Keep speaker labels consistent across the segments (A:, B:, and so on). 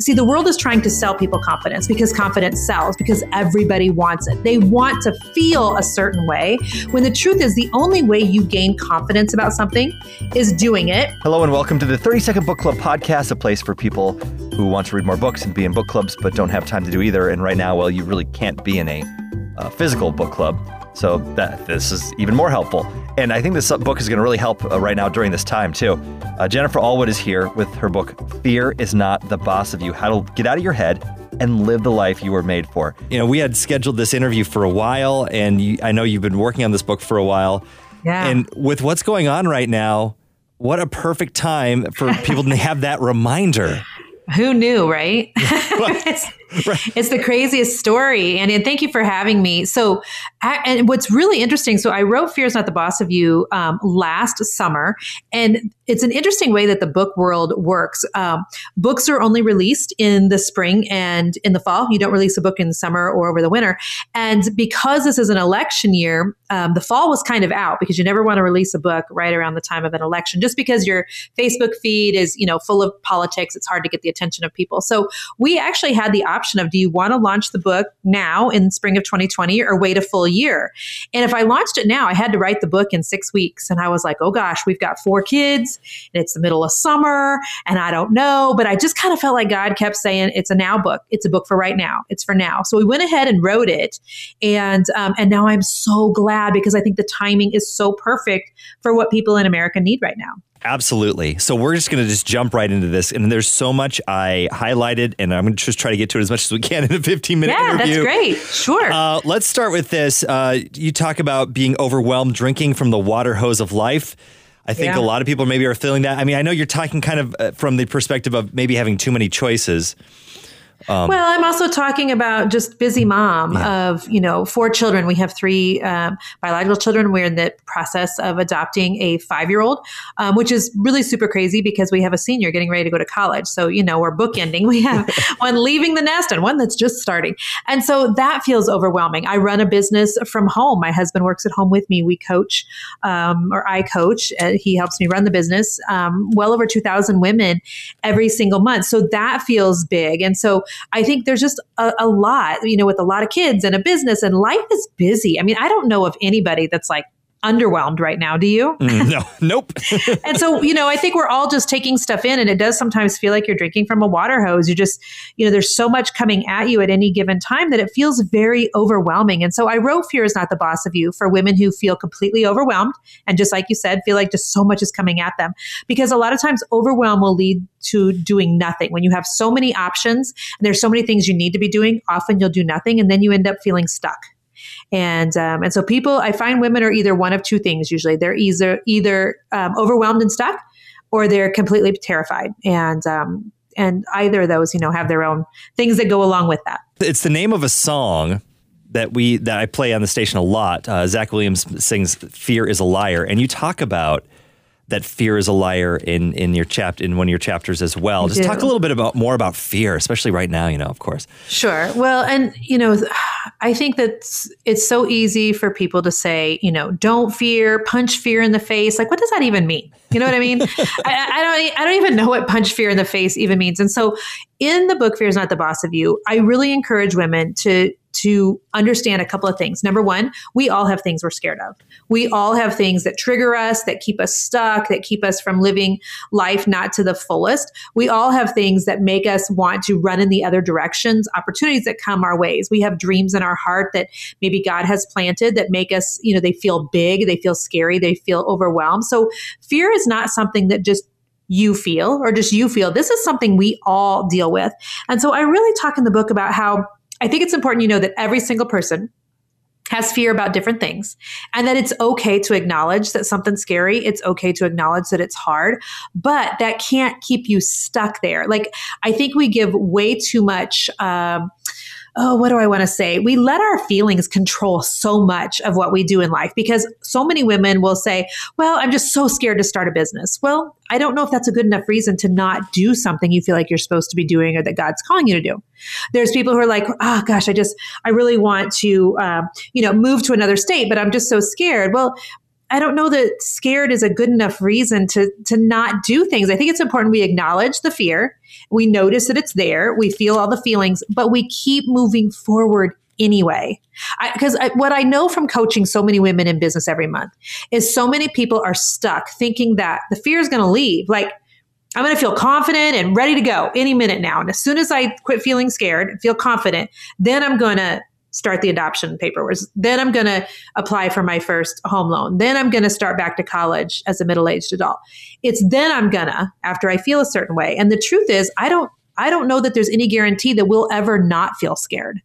A: see, the world is trying to sell people confidence because confidence sells, because everybody wants it. They want to feel a certain way, when the truth is, the only way you gain confidence about something is doing it.
B: Hello, and welcome to the 30 Second Book Club podcast, a place for people who want to read more books and be in book clubs, but don't have time to do either. And right now, well, you really can't be in a uh, physical book club. So that this is even more helpful. And I think this book is going to really help uh, right now during this time, too. Uh, Jennifer Allwood is here with her book, Fear is Not the Boss of You How to Get Out of Your Head and Live the Life You Were Made For. You know, we had scheduled this interview for a while, and you, I know you've been working on this book for a while.
A: Yeah.
B: And with what's going on right now, what a perfect time for people to have that reminder.
A: Who knew, right? right. it's, the craziest story. And, and, thank you for having me. So, and what's really interesting so, I wrote Fear is Not the Boss of You um, last summer. And it's an interesting way that the book world works. Um, books are only released in the spring and in the fall. You don't release a book in the summer or over the winter. And because this is an election year, um, the fall was kind of out because you never want to release a book right around the time of an election. Just because your Facebook feed is, you know, full of politics, it's hard to get the attention of people. So we actually had the option of do you want to launch the book now in spring of 2020 or wait a full year? And if I launched it now, I had to write the book in six weeks. And I was like, oh gosh, we've got four kids and it's the middle of summer and I don't know. But I just kind of felt like God kept saying, it's a now book. It's a book for right now. It's for now. So we went ahead and wrote it. And, um, and now I'm so glad because I think the timing is so perfect for what people in America need right now.
B: Absolutely. So we're just going to just jump right into this. And there's so much I highlighted, and I'm going to just try to get to it as much as we can in a 15 minute
A: yeah,
B: interview.
A: that's great. Sure. Uh,
B: let's start with this. Uh, you talk about being overwhelmed drinking from the water hose of life. I think yeah. a lot of people maybe are feeling that. I mean, I know you're talking kind of uh, from the perspective of maybe having too many choices.
A: Um, well, I'm also talking about just busy mom yeah. of, you know, four children. We have three um, biological children. We're in the process of adopting a five year old, um, which is really super crazy because we have a senior getting ready to go to college. So, you know, we're bookending. We have one leaving the nest and one that's just starting. And so that feels overwhelming. I run a business from home. My husband works at home with me. We coach, um, or I coach. Uh, he helps me run the business. Um, well over 2,000 women every single month. So that feels big. And so I think there's just a, a lot, you know, with a lot of kids and a business and life is busy. I mean, I don't know of anybody that's like, underwhelmed right now. Do you?
B: Mm, no, nope.
A: and so, you know, I think we're all just taking stuff in, and it does sometimes feel like you're drinking from a water hose. You just, you know, there's so much coming at you at any given time that it feels very overwhelming. And so I wrote Fear is Not the Boss of You for women who feel completely overwhelmed. And just like you said, feel like just so much is coming at them. Because a lot of times overwhelm will lead to doing nothing. When you have so many options and there's so many things you need to be doing, often you'll do nothing and then you end up feeling stuck. And um, and so people, I find women are either one of two things. Usually, they're either either um, overwhelmed and stuck, or they're completely terrified. And um, and either of those, you know, have their own things that go along with that.
B: It's the name of a song that we that I play on the station a lot. Uh, Zach Williams sings "Fear Is a Liar," and you talk about that fear is a liar in in your chapter in one of your chapters as well. Just talk a little bit about more about fear, especially right now. You know, of course.
A: Sure. Well, and you know, I think that it's so easy for people to say, you know, don't fear, punch fear in the face. Like, what does that even mean? You know what I mean? I, I, don't. I don't even know what punch fear in the face even means. And so, in the book, "Fear is Not the Boss of You," I really encourage women to to understand a couple of things. Number one, we all have things we're scared of. We all have things that trigger us, that keep us stuck, that keep us from living life not to the fullest. We all have things that make us want to run in the other directions, opportunities that come our ways. We have dreams in our heart that maybe God has planted that make us, you know, they feel big, they feel scary, they feel overwhelmed. So fear is not something that just you feel or just you feel. This is something we all deal with. And so I really talk in the book about how I think it's important you know that every single person has fear about different things and that it's okay to acknowledge that something's scary. It's okay to acknowledge that it's hard, but that can't keep you stuck there. Like, I think we give way too much. Um, oh, what do I want to say? We let our feelings control so much of what we do in life because so many women will say, well, I'm just so scared to start a business. Well, I don't know if that's a good enough reason to not do something you feel like you're supposed to be doing or that God's calling you to do. There's people who are like, oh gosh, I just, I really want to, uh, you know, move to another state, but I'm just so scared. Well, I don't know that scared is a good enough reason to to not do things. I think it's important we acknowledge the fear, we notice that it's there, we feel all the feelings, but we keep moving forward anyway. Because what I know from coaching so many women in business every month is so many people are stuck thinking that the fear is going to leave. Like, I'm going to feel confident and ready to go any minute now. And as soon as I quit feeling scared feel confident, then I'm going to start the adoption paperwork. Then I'm going to apply for my first home loan. Then I'm going to start back to college as a middle-aged adult. It's then I'm going to after I feel a certain way. And the truth is, I don't I don't know that there's any guarantee that we'll ever not feel scared.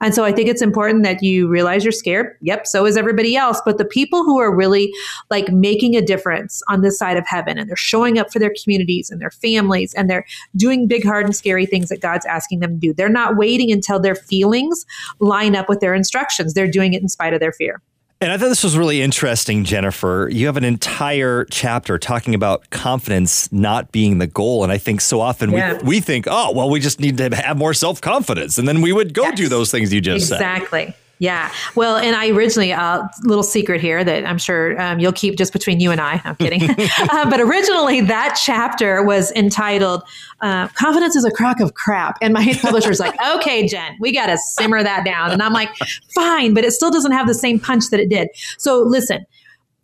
A: And so I think it's important that you realize you're scared. Yep, so is everybody else. But the people who are really like making a difference on this side of heaven and they're showing up for their communities and their families and they're doing big, hard, and scary things that God's asking them to do. They're not waiting until their feelings line up with their instructions. They're doing it in spite of their fear.
B: And I thought this was really interesting, Jennifer. You have an entire chapter talking about confidence not being the goal. And I think so often yeah. we, we think, oh, well, we just need to have more self confidence. And then we would go yes. do those things you just
A: exactly.
B: said.
A: Exactly. Yeah. Well, and I originally, a uh, little secret here that I'm sure um, you'll keep just between you and I. I'm kidding. uh, but originally, that chapter was entitled uh, Confidence is a Crock of Crap. And my publisher's like, okay, Jen, we got to simmer that down. And I'm like, fine, but it still doesn't have the same punch that it did. So listen,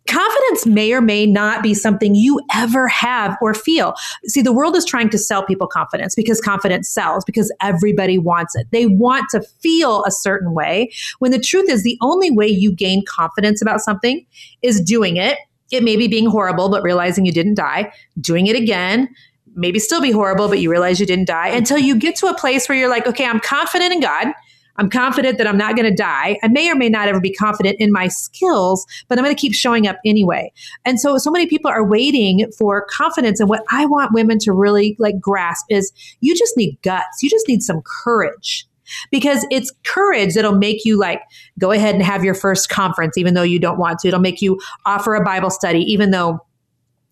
A: confidence may or may not be something you ever have or feel. See, the world is trying to sell people confidence because confidence sells, because everybody wants it. They want to feel a certain way, when the truth is the only way you gain confidence about something is doing it. It may be being horrible, but realizing you didn't die, doing it again, maybe still be horrible, but you realize you didn't die until you get to a place where you're like, okay, I'm confident in God. I'm confident that I'm not going to die. I may or may not ever be confident in my skills, but I'm going to keep showing up anyway. And so, so many people are waiting for confidence. And what I want women to really like grasp is you just need guts. You just need some courage because it's courage that'll make you like go ahead and have your first conference, even though you don't want to. It'll make you offer a Bible study, even though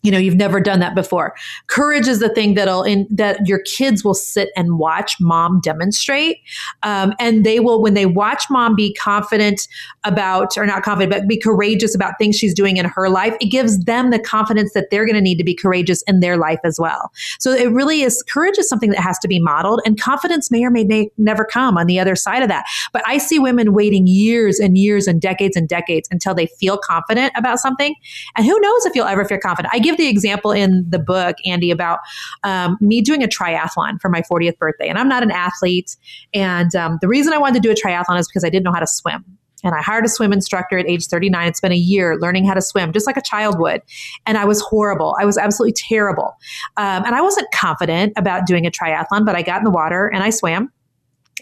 A: you know you've never done that before. Courage is the thing that'll in that your kids will sit and watch mom demonstrate. Um, and they will when they watch mom be confident about or not confident but be courageous about things she's doing in her life it gives them the confidence that they're going to need to be courageous in their life as well. So it really is courage is something that has to be modeled and confidence may or may, never come on the other side of that. But i see women waiting years and years and decades and decades until they feel confident about something. And who knows if you'll ever feel confident. I give give the example in the book, Andy, about um, me doing a triathlon for my 40th birthday. And I'm not an athlete. And um, the reason I wanted to do a triathlon is because I didn't know how to swim. And I hired a swim instructor at age 39. It's been a year learning how to swim, just like a child would. And I was horrible. I was absolutely terrible. Um, and I wasn't confident about doing a triathlon, but I got in the water and I swam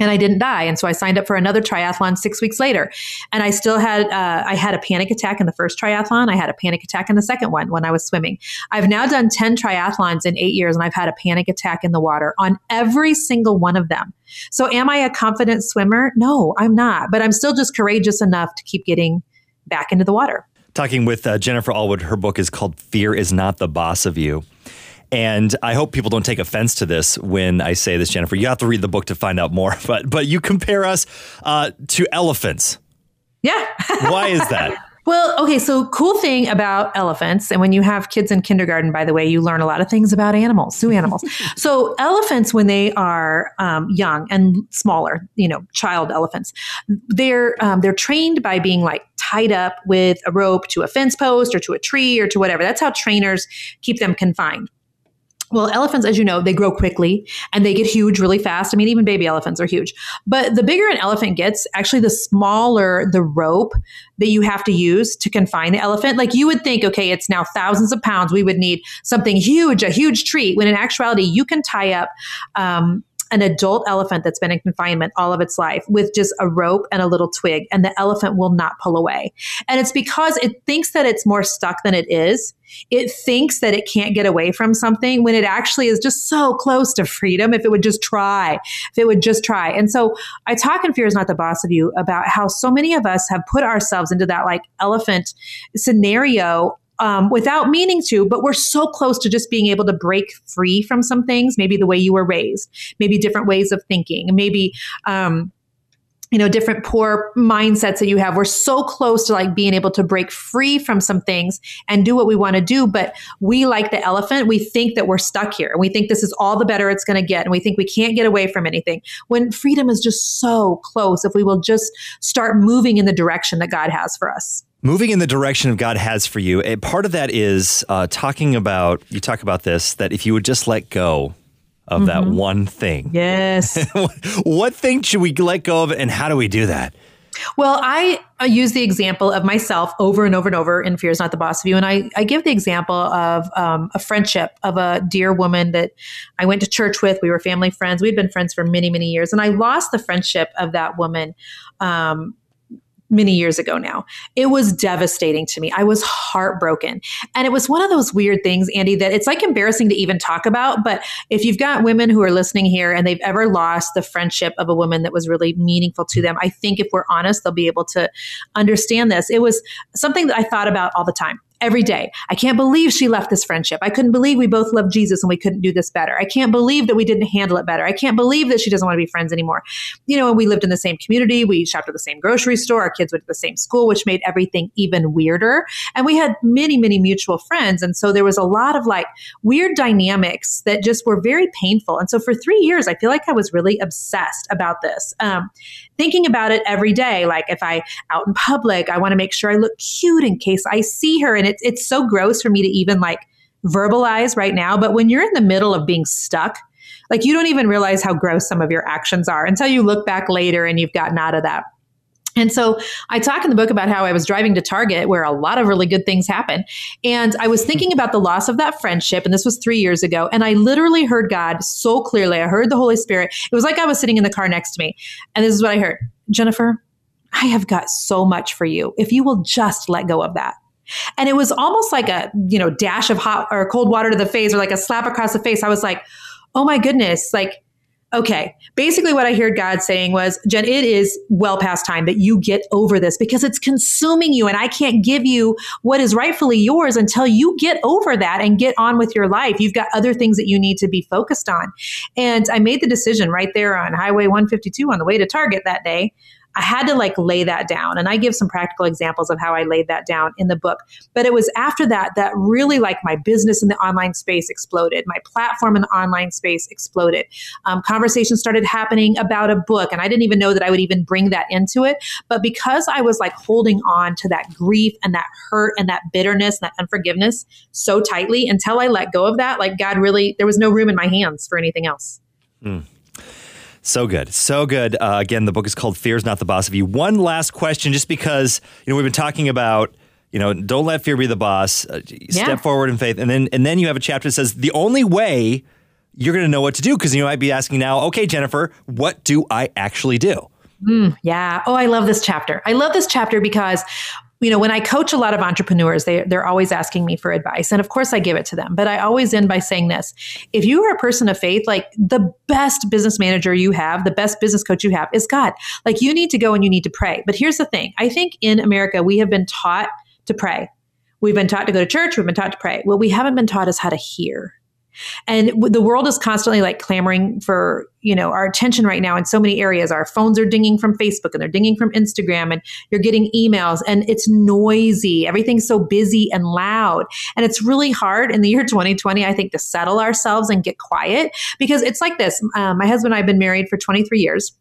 A: and I didn't die. And so I signed up for another triathlon six weeks later, and I still had uh, I had a panic attack in the first triathlon. I had a panic attack in the second one when I was swimming. I've now done ten triathlons in eight years, and I've had a panic attack in the water on every single one of them. So, am I a confident swimmer? No, I'm not, but I'm still just courageous enough to keep getting back into the water.
B: Talking with uh, Jennifer Allwood, her book is called "Fear Is Not the Boss of You." And I hope people don't take offense to this when I say this, Jennifer. You have to read the book to find out more. But but you compare us uh, to elephants.
A: Yeah.
B: Why is that?
A: Well, okay, so cool thing about elephants, and when you have kids in kindergarten, by the way, you learn a lot of things about animals, zoo animals. so elephants, when they are um, young and smaller, you know, child elephants, they're um, they're trained by being like tied up with a rope to a fence post or to a tree or to whatever. That's how trainers keep them confined. Well, elephants, as you know, they grow quickly and they get huge really fast. I mean, even baby elephants are huge. But the bigger an elephant gets, actually, the smaller the rope that you have to use to confine the elephant. Like you would think, okay, it's now thousands of pounds. We would need something huge, a huge treat. When in actuality, you can tie up um, an adult elephant that's been in confinement all of its life with just a rope and a little twig, and the elephant will not pull away. And it's because it thinks that it's more stuck than it is. It thinks that it can't get away from something when it actually is just so close to freedom if it would just try, if it would just try. And so I talk in Fear is Not the Boss of You about how so many of us have put ourselves into that like elephant scenario um, without meaning to, but we're so close to just being able to break free from some things, maybe the way you were raised, maybe different ways of thinking, maybe. Um, you know different poor mindsets that you have. We're so close to like being able to break free from some things and do what we want to do but we like the elephant. We think that we're stuck here. And we think this is all the better it's going to get and we think we can't get away from anything when freedom is just so close if we will just start moving in the direction that god has for us
B: Moving in the direction of God has for you. A part of that is uh, talking about, you talk about this, that if you would just let go of mm-hmm. that one thing.
A: Yes.
B: what thing should we let go of and how do we do that?
A: Well, I, I use the example of myself over and over and over in Fear is Not the Boss of You. And I, I give the example of um, a friendship of a dear woman that I went to church with. We were family friends. We'd been friends for many, many years. And I lost the friendship of that woman um, many years ago now. It was devastating to me. I was heartbroken. And it was one of those weird things, Andy, that it's like embarrassing to even talk about. But if you've got women who are listening here and they've ever lost the friendship of a woman that was really meaningful to them, I think if we're honest, they'll be able to understand this. It was something that I thought about all the time every day. I can't believe she left this friendship. I couldn't believe we both loved Jesus and we couldn't do this better. I can't believe that we didn't handle it better. I can't believe that she doesn't want to be friends anymore. You know, we lived in the same community. We shopped at the same grocery store. Our kids went to the same school, which made everything even weirder. And we had many, many mutual friends. And so there was a lot of like weird dynamics that just were very painful. And so for three years, I feel like I was really obsessed about this, um, thinking about it every day. Like if I out in public, I want to make sure I look cute in case I see her. And it's it's so gross for me to even like verbalize right now. But when you're in the middle of being stuck, like you don't even realize how gross some of your actions are until you look back later and you've gotten out of that. And so I talk in the book about how I was driving to Target where a lot of really good things happen. And I was thinking about the loss of that friendship. And this was three years ago. And I literally heard God so clearly. I heard the Holy Spirit. It was like I was sitting in the car next to me. And this is what I heard Jennifer, I have got so much for you if you will just let go of that. And it was almost like a, you know, dash of hot or cold water to the face or like a slap across the face. I was like, oh my goodness, like, okay. Basically, what I heard God saying was, Jen, it is well past time that you get over this because it's consuming you. And I can't give you what is rightfully yours until you get over that and get on with your life. You've got other things that you need to be focused on. And I made the decision right there on Highway 152 on the way to Target that day I had to like lay that down. And I give some practical examples of how I laid that down in the book. But it was after that that really like my business in the online space exploded. My platform in the online space exploded. Um, conversations started happening about a book. And I didn't even know that I would even bring that into it. But because I was like holding on to that grief and that hurt and that bitterness and that unforgiveness so tightly until I let go of that, like God really, there was no room in my hands for anything else. Mm.
B: So good. So good. Uh, again, the book is called Fear is Not the Boss of You. One last question, just because, you know, we've been talking about, you know, don't let fear be the boss. Uh, yeah. Step forward in faith. And then, and then you have a chapter that says the only way you're going to know what to do, because you might be asking now, okay, Jennifer, what do I actually do?
A: Mm, yeah. Oh, I love this chapter. I love this chapter because you know, when I coach a lot of entrepreneurs, they, they're always asking me for advice. And of course, I give it to them. But I always end by saying this if you are a person of faith, like the best business manager you have, the best business coach you have is God. Like you need to go and you need to pray. But here's the thing I think in America, we have been taught to pray. We've been taught to go to church, we've been taught to pray. What we haven't been taught is how to hear. And the world is constantly like clamoring for, you know, our attention right now in so many areas. Our phones are dinging from Facebook and they're dinging from Instagram and you're getting emails and it's noisy. Everything's so busy and loud. And it's really hard in the year 2020, I think, to settle ourselves and get quiet because it's like this. Um, my husband and I have been married for 23 years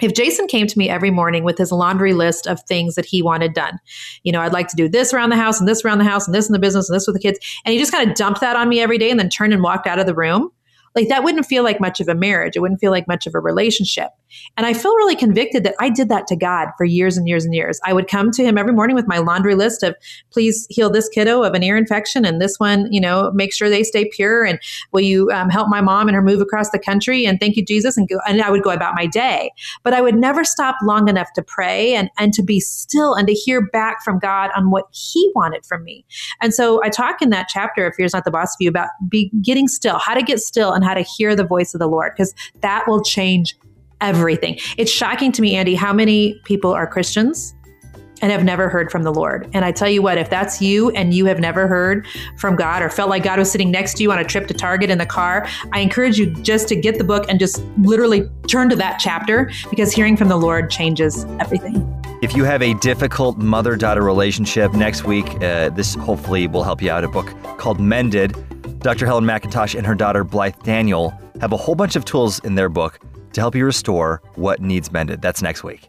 A: if Jason came to me every morning with his laundry list of things that he wanted done, you know, I'd like to do this around the house and this around the house and this in the business and this with the kids, and he just kind of dumped that on me every day and then turned and walked out of the room, like that wouldn't feel like much of a marriage. It wouldn't feel like much of a relationship. And I feel really convicted that I did that to God for years and years and years. I would come to him every morning with my laundry list of please heal this kiddo of an ear infection and this one, you know, make sure they stay pure. And will you um, help my mom and her move across the country? And thank you, Jesus. And go, and I would go about my day. But I would never stop long enough to pray and, and to be still and to hear back from God on what he wanted from me. And so I talk in that chapter, if Fear's Not the Boss of You, about be getting still, how to get still and how to hear the voice of the Lord, because that will change everything. It's shocking to me, Andy, how many people are Christians and have never heard from the Lord. And I tell you what, if that's you and you have never heard from God or felt like God was sitting next to you on a trip to Target in the car, I encourage you just to get the book and just literally turn to that chapter because hearing from the Lord changes everything.
B: If you have a difficult mother daughter relationship, next week, uh, this hopefully will help you out. A book called Mended. Dr. Helen McIntosh and her daughter Blythe Daniel have a whole bunch of tools in their book to help you restore what needs mended. That's next week.